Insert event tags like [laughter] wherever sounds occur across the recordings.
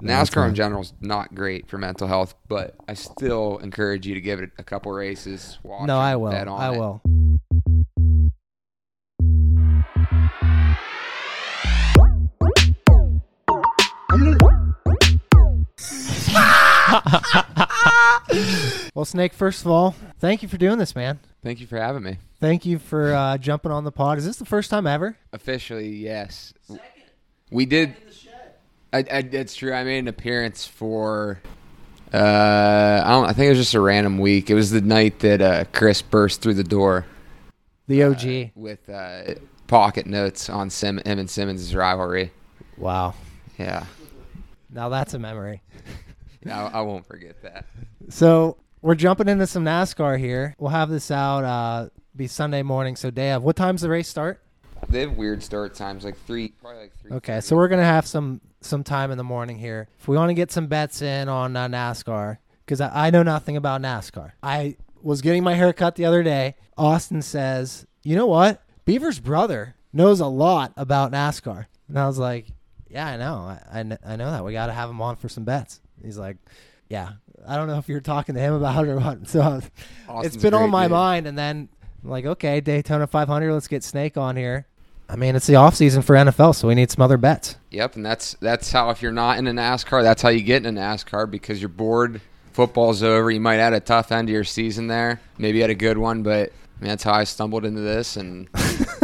that's NASCAR in general is not great for mental health, but I still encourage you to give it a couple races. Watch No, I will. on I it. will. [laughs] well, Snake, first of all, thank you for doing this, man. Thank you for having me. Thank you for uh, jumping on the pod. Is this the first time ever? Officially, yes. We did. I, I, that's true. I made an appearance for. Uh, I don't. I think it was just a random week. It was the night that uh, Chris burst through the door The OG. with uh, pocket notes on Sim, him and Simmons' rivalry. wow. Yeah, Now that's a memory. [laughs] I, I won't forget that. So we're jumping into some NASCAR here. We'll have this out uh, be Sunday morning. So of. What time's the race start? They have weird start times, like three, probably like three. Okay, so we're gonna have some some time in the morning here. If we want to get some bets in on uh, NASCAR, because I, I know nothing about NASCAR. I was getting my hair cut the other day. Austin says, "You know what? Beaver's brother knows a lot about NASCAR," and I was like, "Yeah, I know. I, I, I know that. We got to have him on for some bets." He's like, "Yeah." I don't know if you're talking to him about it or what. [laughs] So it's Austin's been on my dude. mind, and then I'm like, okay, Daytona 500. Let's get Snake on here. I mean, it's the off season for NFL, so we need some other bets. Yep, and that's that's how if you're not in a NASCAR, that's how you get in a NASCAR because you're bored. Football's over. You might have a tough end of your season there. Maybe you had a good one, but I mean, that's how I stumbled into this, and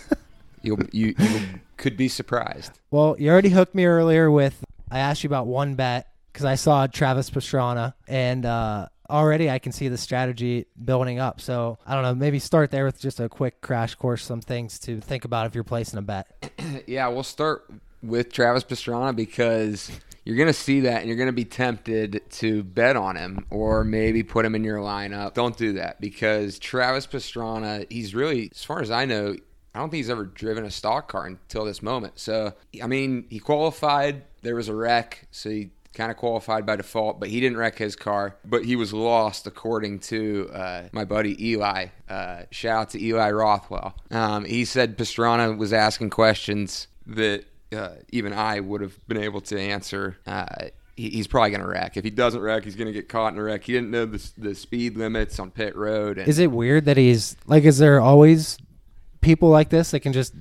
[laughs] you you you could be surprised. Well, you already hooked me earlier with I asked you about one bet because I saw Travis Pastrana, and uh, already I can see the strategy building up. So I don't know, maybe start there with just a quick crash course, some things to think about if you're placing a bet. [clears throat] Yeah, we'll start with Travis Pastrana because you're going to see that and you're going to be tempted to bet on him or maybe put him in your lineup. Don't do that because Travis Pastrana, he's really, as far as I know, I don't think he's ever driven a stock car until this moment. So, I mean, he qualified. There was a wreck, so he kind of qualified by default, but he didn't wreck his car. But he was lost, according to uh, my buddy Eli. Uh, shout out to Eli Rothwell. Um, he said Pastrana was asking questions that uh, even I would have been able to answer. Uh, he, he's probably going to wreck. If he doesn't wreck, he's going to get caught in a wreck. He didn't know the, the speed limits on pit road. And Is it weird that he's like? Is there always people like this that can just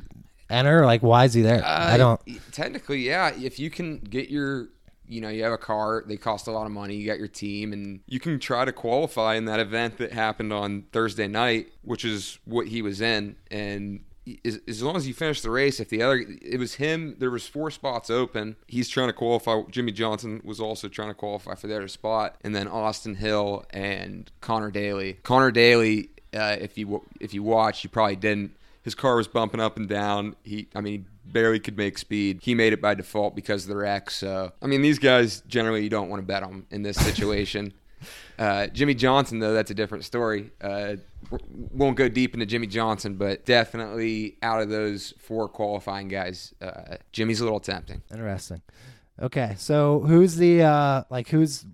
enter? Like, why is he there? I Uh, don't. Technically, yeah. If you can get your, you know, you have a car, they cost a lot of money. You got your team, and you can try to qualify in that event that happened on Thursday night, which is what he was in. And as, long as you finish the race, if the other, it was him. There was four spots open. He's trying to qualify. Jimmie Johnson was also trying to qualify for the other spot, and then Austin Hill and Connor Daly. Connor Daly, uh, if you if you watch, you probably didn't his car was bumping up and down. He, I mean, barely could make speed. He made it by default because of the wreck. So, I mean, these guys generally you don't want to bet on in this situation. [laughs] uh, Jimmie Johnson, though, that's a different story. Uh, won't go deep into Jimmie Johnson, but definitely out of those four qualifying guys, uh, Jimmie's a little tempting. Interesting. Okay, so who's the uh like who's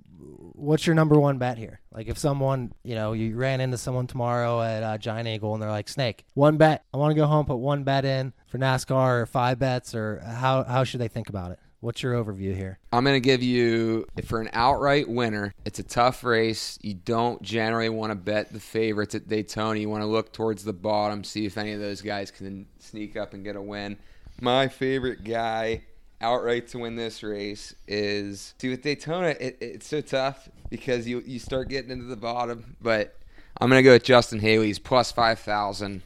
what's your number one bet here? Like if someone you know you ran into someone tomorrow at uh, Giant Eagle and they're like Snake, one bet. I want to go home, put one bet in for NASCAR or five bets or how how should they think about it? What's your overview here? I'm going to give you, for an outright winner, it's a tough race. You don't generally want to bet the favorites at Daytona. You want to look towards the bottom, see if any of those guys can sneak up and get a win. My favorite guy outright to win this race is, see, with Daytona, it, it's so tough because you, you start getting into the bottom, but I'm to go with Justin Haley's plus 5,000.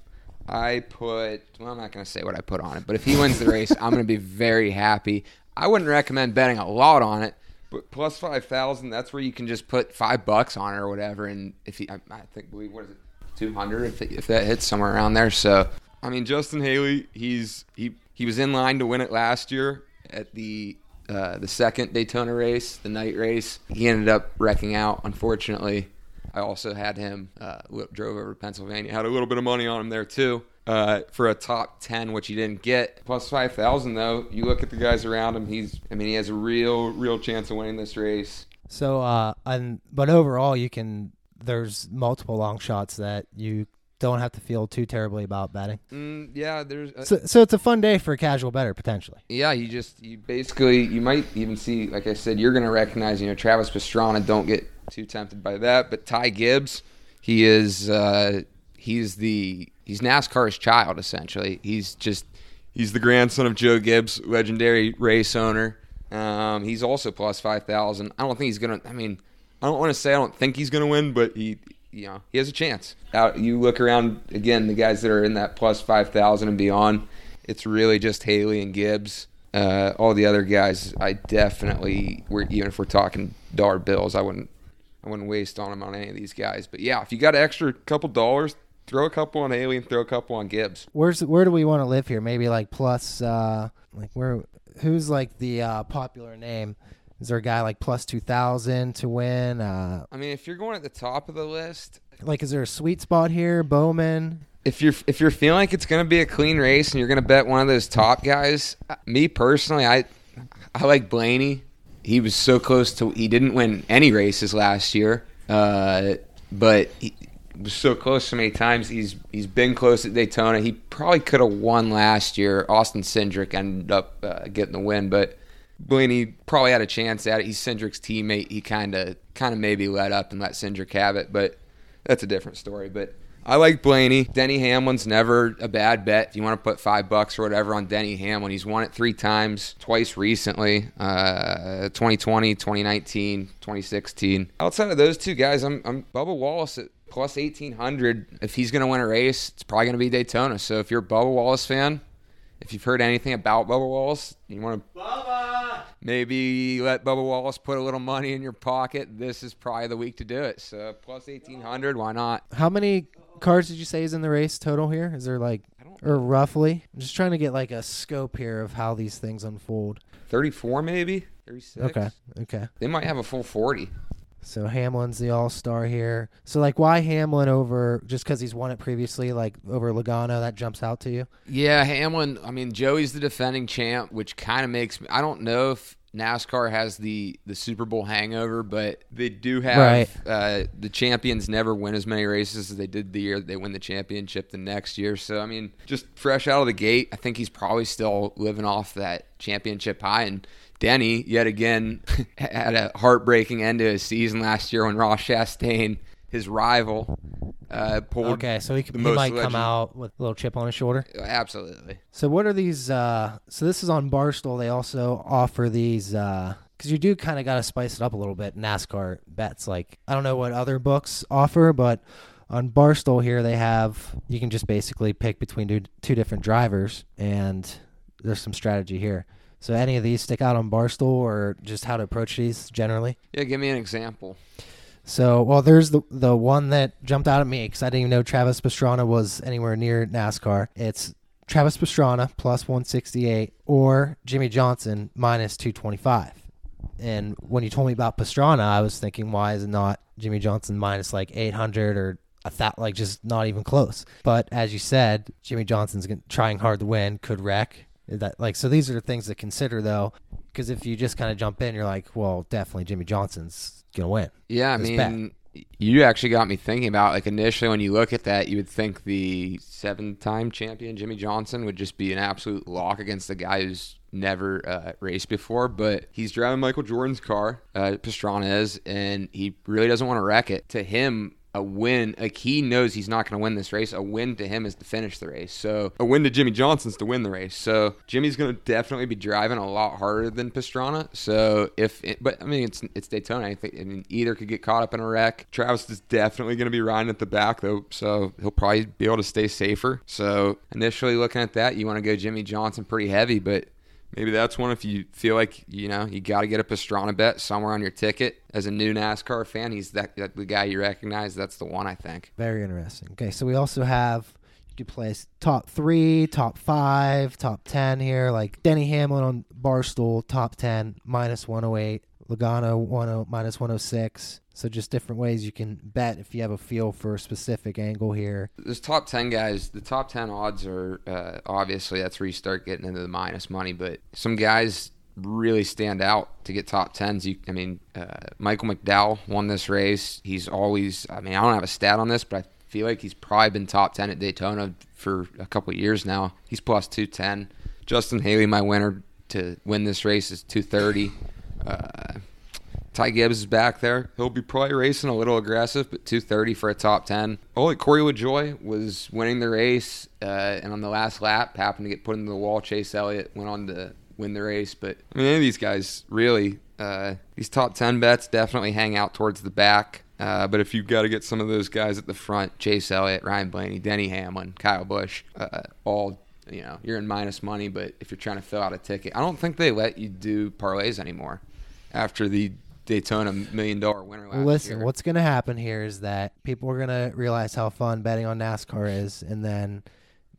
I put, well, I'm not to say what I put on it, but if he wins the race, I'm to be very happy. I wouldn't recommend betting a lot on it, but plus 5,000, that's where you can just put five bucks on it or whatever. And if he, I, I think, believe, what is it, 200 if, if that hits somewhere around there. So, I mean, Justin Haley, he's, he, he was in line to win it last year at the, uh, the second Daytona race, the night race. He ended up wrecking out, unfortunately. I also had him uh, drove over to Pennsylvania. Had a little bit of money on him there too uh, for a top ten, which he didn't get. Plus five thousand though. You look at the guys around him. He's I mean he has a real real chance of winning this race. So uh and but overall you can there's multiple long shots that you don't have to feel too terribly about betting. Mm, yeah, there's. Uh, So, so it's a fun day for a casual better potentially. yeah, you just you basically you might even see, like I said, you're gonna recognize. You know, Travis Pastrana. Don't get too tempted by that. But Ty Gibbs, he is. Uh, he's the he's NASCAR's child essentially. He's just he's the grandson of Joe Gibbs, legendary race owner. Um, he's also plus five thousand. I don't think he's gonna. I mean, I don't want to say I don't think he's gonna win, but he, you know, he has a chance. You look around again, the guys that are in that plus five thousand and beyond. It's really just Haley and Gibbs. Uh, all the other guys, I definitely. We're, even if we're talking dollar bills, I wouldn't. I wouldn't waste on them on any of these guys. But yeah, if you got an extra couple dollars, throw a couple on Haley and throw a couple on Gibbs. Where's where do we want to live here? Maybe like plus uh like where who's like the uh popular name? Is there a guy like plus two thousand to win? Uh I mean, if you're going at the top of the list, like is there a sweet spot here? Bowman? if you're if you're feeling like it's going to be a clean race and you're going to bet one of those top guys, me personally, I I like Blaney. He was so close to he didn't win any races last year, uh, but he was so close so many times. He's he's been close at Daytona. He probably could have won last year. Austin Cindric ended up uh, getting the win, but Blaney probably had a chance at it. He's Cindric's teammate. He kind of kind of maybe let up and let Cindric have it, but that's a different story. But I like Blaney. Denny Hamlin's never a bad bet. If you want to put five bucks or whatever on Denny Hamlin, he's won it three times, twice recently uh, 2020, 2019, 2016. Outside of those two guys, I'm, I'm Bubba Wallace at plus 1800. If he's going to win a race, it's probably going to be Daytona. So if you're a Bubba Wallace fan, if you've heard anything about Bubba Wallace, you want to maybe let Bubba Wallace put a little money in your pocket. This is probably the week to do it. So plus 1800, why not? How many cars did you say is in the race total here? Is there like or roughly? I'm just trying to get like a scope here of how these things unfold. 34 maybe 36 Okay. Okay. they might have a full 40 So Hamlin's the all star here. So like why Hamlin over just because he's won it previously, like over Logano, that jumps out to you? yeah hamlin i mean joey's the defending champ which kind of makes me i don't know if nascar has the the super bowl hangover but they do have Right. uh, the champions never win as many races as they did the year they win the championship the next year so i mean just fresh out of the gate i think he's probably still living off that championship high and Denny, yet again, [laughs] had a heartbreaking end to his season last year when Ross Chastain, his rival, uh, pulled. Okay, so he, could, he might come out with a little chip on his shoulder. Absolutely. So what are these? Uh, so this is on Barstool. They also offer these because you do kind of got to spice it up a little bit. NASCAR bets, like I don't know what other books offer, but on Barstool here they have you can just basically pick between two, two different drivers, and there's some strategy here. So any of these stick out on Barstool, or just how to approach these generally? Yeah, give me an example. So, well, there's the the one that jumped out at me because I didn't even know Travis Pastrana was anywhere near NASCAR. It's Travis Pastrana plus 168 or Jimmie Johnson minus 225. And when you told me about Pastrana, I was thinking, why is it not Jimmie Johnson minus like 800 or a thought like just not even close? But as you said, Jimmie Johnson's trying hard to win, could wreck. That like so these are things to consider though, because if you just kind of jump in, you're like, well, definitely Jimmie Johnson's gonna win. Yeah, I mean, you actually got me thinking about like initially when you look at that, you would think the seven-time champion Jimmie Johnson would just be an absolute lock against the guy who's never uh, raced before, but he's driving Michael Jordan's car, uh, Pastrana is, and he really doesn't want to wreck it. To him, a win, like he knows he's not going to win this race. A win to him is to finish the race. So a win to Jimmie Johnson's to win the race. So Jimmie's going to definitely be driving a lot harder than Pastrana. So if, it, but I mean, it's it's Daytona. I think I mean either could get caught up in a wreck. Travis is definitely going to be riding at the back though, so he'll probably be able to stay safer. So initially looking at that, you want to go Jimmie Johnson pretty heavy, but Maybe that's one if you feel like you know you got to get a Pastrana bet somewhere on your ticket. As a new NASCAR fan, he's that, that the guy you recognize. That's the one I think. Very interesting. Okay, so we also have you place top three, top five, top ten here. Like Denny Hamlin on Barstool, top ten, minus one oh eight. Logano one oh minus one oh six. So just different ways you can bet if you have a feel for a specific angle here. This top ten guys, the top ten odds are uh, obviously that's where you start getting into the minus money. But some guys really stand out to get top tens. You, I mean, uh, Michael McDowell won this race. He's always. I mean, I don't have a stat on this, but I feel like he's probably been top 10 at Daytona for a couple years now. He's plus 210. Justin Haley, my winner to win this race, is 230. Uh, Ty Gibbs is back there. He'll be probably racing a little aggressive, but 230 for a top 10. Oh, like Corey LaJoie was winning the race, uh, and on the last lap, happened to get put into the wall. Chase Elliott went on to win the race. But I mean, any of these guys really, uh, these top 10 bets definitely hang out towards the back. Uh, but if you've got to get some of those guys at the front, Chase Elliott, Ryan Blaney, Denny Hamlin, Kyle Busch, uh, all you know, you're in minus money. But if you're trying to fill out a ticket, I don't think they let you do parlays anymore after the Daytona million dollar winner last Listen, year. what's going to happen here is that people are going to realize how fun betting on NASCAR is, and then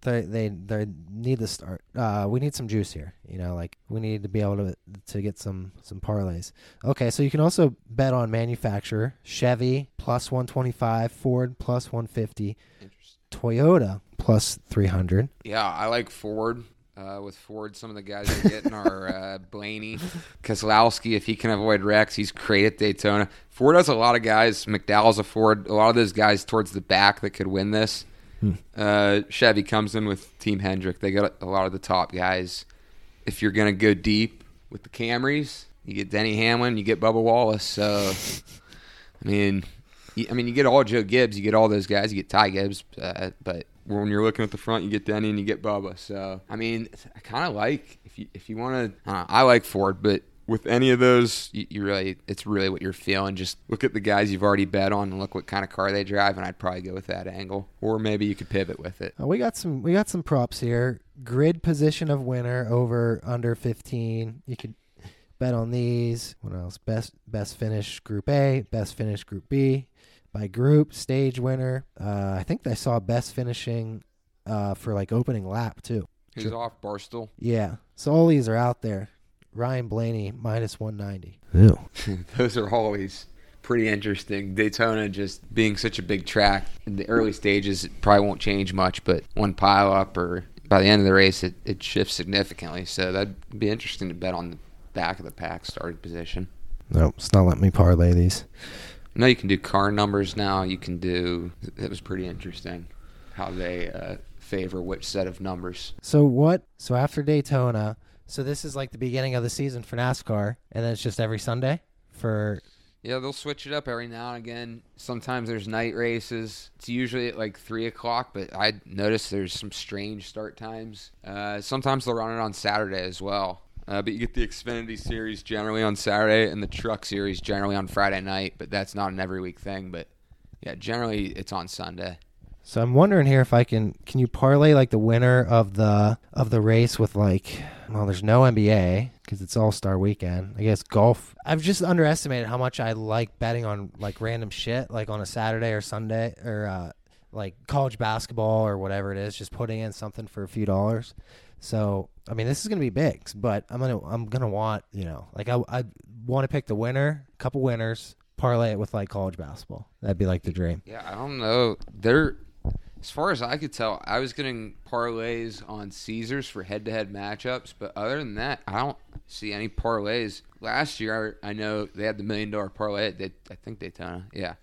they they they need to start. Uh, we need some juice here. You know, like we need to be able to to get some some parlays. Okay, so you can also bet on manufacturer: Chevy plus one twenty five, Ford plus one fifty, Toyota plus three hundred. Yeah, I like Ford. Uh, with Ford, some of the guys they're getting are uh, [laughs] Blaney, Keselowski. If he can avoid wrecks, he's great at Daytona. Ford has a lot of guys. McDowell's a Ford. A lot of those guys towards the back that could win this. Uh, Chevy comes in with Team Hendrick. They got a lot of the top guys. If you're gonna go deep with the Camrys, you get Denny Hamlin, you get Bubba Wallace. So, I mean, you- I mean, you get all Joe Gibbs, you get all those guys, you get Ty Gibbs, uh, but when you're looking at the front, you get Denny and you get Bubba. So, I mean, I kind of like if you if you want to, uh, I like Ford, but with any of those, you, you really it's really what you're feeling. Just look at the guys you've already bet on and look what kind of car they drive, and I'd probably go with that angle, or maybe you could pivot with it. Uh, we got some we got some props here. Grid position of winner over under 15. You could bet on these. What else? Best best finish group A, best finish group B. By group, stage winner. Uh, I think I saw best finishing uh, for like opening lap too. Who's off Barstool? Yeah. So all these are out there. Ryan Blaney minus 190. Ew. [laughs] Those are always pretty interesting. Daytona just being such a big track in the early stages, it probably won't change much, but one pile up or by the end of the race, it, it shifts significantly. So that'd be interesting to bet on the back of the pack starting position. Nope, it's not letting me parlay these. Know you can do car numbers now. You can do. It was pretty interesting how they uh, favor which set of numbers. So what? So after Daytona, so this is like the beginning of the season for NASCAR, and then it's just every Sunday for. Yeah, they'll switch it up every now and again. Sometimes there's night races. It's usually at like three o'clock, but I noticed there's some strange start times. Uh, sometimes they'll run it on Saturday as well. Uh, but you get the Xfinity Series generally on Saturday and the Truck Series generally on Friday night. But that's not an every week thing. But yeah, generally it's on Sunday. So I'm wondering here if I can can you parlay like the winner of the of the race with like well there's no NBA because it's All Star Weekend. I guess golf. I've just underestimated how much I like betting on like random shit like on a Saturday or Sunday or uh, like college basketball or whatever it is. Just putting in something for a few dollars. So I mean this is gonna be big, but I'm gonna I'm gonna want you know like I I want to pick the winner, couple winners, parlay it with like college basketball. That'd be like the dream. Yeah, I don't know. They're as far as I could tell, I was getting parlays on Caesars for head-to-head matchups, but other than that, I don't see any parlays. Last year, I I know they had the million-dollar parlay. At, I think Daytona, yeah.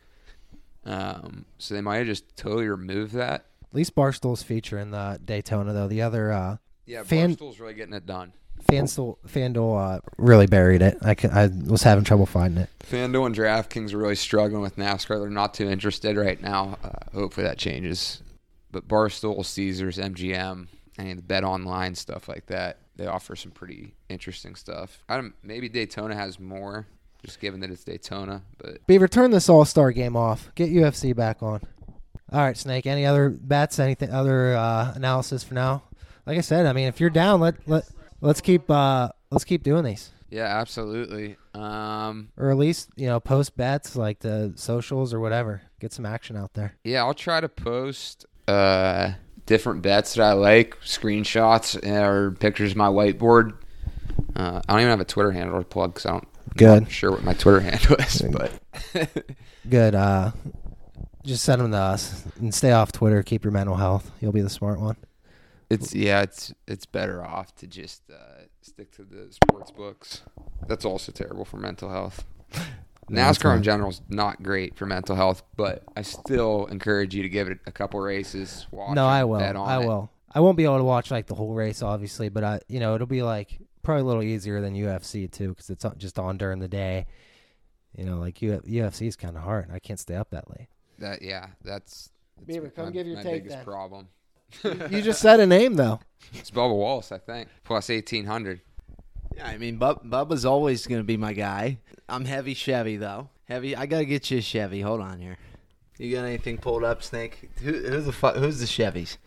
Um, so they might have just totally removed that. At least Barstool's featuring the Daytona though. The other uh, Yeah, Fan- Barstool's really getting it done. FanDuel, FanDuel uh, really buried it. I, c- I was having trouble finding it. FanDuel and DraftKings are really struggling with NASCAR. They're not too interested right now. Uh, hopefully that changes. But Barstool, Caesars, MGM, any of the Bet Online stuff like that, they offer some pretty interesting stuff. I don't. Maybe Daytona has more, just given that it's Daytona. But Beaver, turn this All Star game off. Get UFC back on. All right, Snake. Any other bets? Anything other uh, analysis for now? Like I said, I mean, if you're down, let let let's keep uh, let's keep doing these, yeah, absolutely. Um, or at least you know post bets like the socials or whatever. Get some action out there. yeah, I'll try to post uh, different bets that I like, screenshots or pictures of my whiteboard. Uh, I don't even have a Twitter handle to plug because I don't. Good. not sure what my Twitter [laughs] handle is, but [laughs] Good. Uh, just send them to us and stay off Twitter. Keep your mental health. You'll be the smart one. It's yeah, it's it's better off to just uh, stick to the sports books. That's also terrible for mental health. [laughs] NASCAR in general is not great for mental health, but I still encourage you to give it a couple races. Watch No, I will. on I it. will. I won't be able to watch like the whole race, obviously, but I, you know, it'll be like probably a little easier than UFC too, because it's just on during the day. You know, like U- UFC is kind of hard. I can't stay up that late. That yeah, that's, that's Beaver, come my, give your my take biggest then. problem. You just said a name though. It's Bubba Wallace, I think, plus eighteen hundred. Yeah, I mean, Bub- Bubba's always going to be my guy. I'm heavy Chevy though. Heavy. I gotta get you a Chevy. Hold on here. You got anything pulled up, Snake? Who, who's the fu- Who's the Chevys?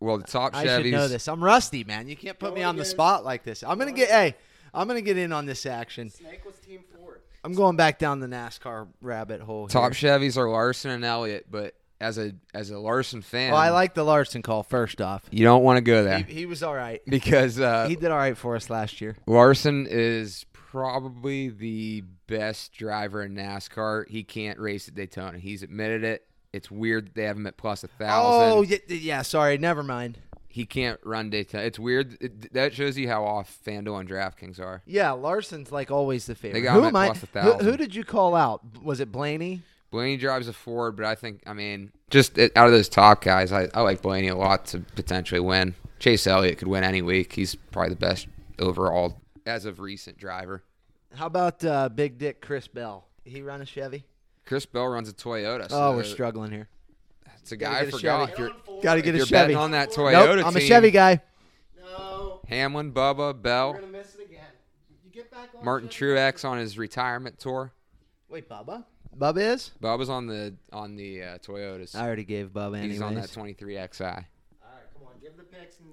Well, the top I should know this. I'm rusty, man. You can't put me on the spot like this. I'm gonna get. Hey, I'm gonna get in on this action. Snake was Team Ford. I'm going back down the NASCAR rabbit hole. Top here. Chevys are Larson and Elliott, but as a as a Larson fan, Well, I like the Larson call. First off, you don't want to go there he, he was all right. because uh, He did all right for us last year. Larson is probably the best driver in NASCAR. He can't race at Daytona. He's admitted it. It's weird that they have him at plus a thousand. Oh, yeah, yeah. Sorry, never mind. He can't run Daytona. It's weird. It, that shows you how off FanDuel and DraftKings are. Yeah, Larson's like always the favorite. They got who him am at I? plus Who, who did you call out? Was it Blaney? Blaney drives a Ford, but I think, I mean, just out of those top guys, I, I like Blaney a lot to potentially win. Chase Elliott could win any week. He's probably the best overall as of recent driver. How about uh, Big Dick Chris Bell? He run a Chevy? Chris Bell runs a Toyota. So oh, we're struggling here. It's a Gotta guy I get a forgot. Chevy. If you're, Got to get a you're Chevy. on that Toyota Nope, I'm a team, Chevy guy. No, Hamlin, Bubba, Bell, we're gonna miss it again. You get back on Martin Chevy. Truex on his retirement tour. Wait, Bubba? Bubba is? Bubba's on the on the uh, Toyotas. I already gave Bub anyways. He's on that 23 XI. All right, come on, give the picks and.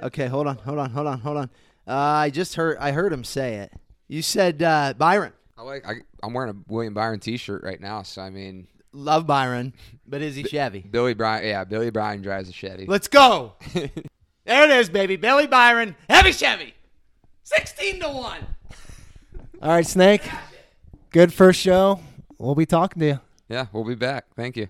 Okay, hold on, hold on, hold on, hold on. Uh, I just heard I heard him say it. You said uh, Byron. I like. I, I'm wearing a William Byron T-shirt right now, so I mean, Love Byron, but is he Chevy? Billy Bryan. Yeah, Billy Bryan drives a Chevy. Let's go. [laughs] there it is, baby. Billy Byron, heavy Chevy. 16 to 1. All right, Snake. Good first show. We'll be talking to you. yeah, we'll be back. Thank you.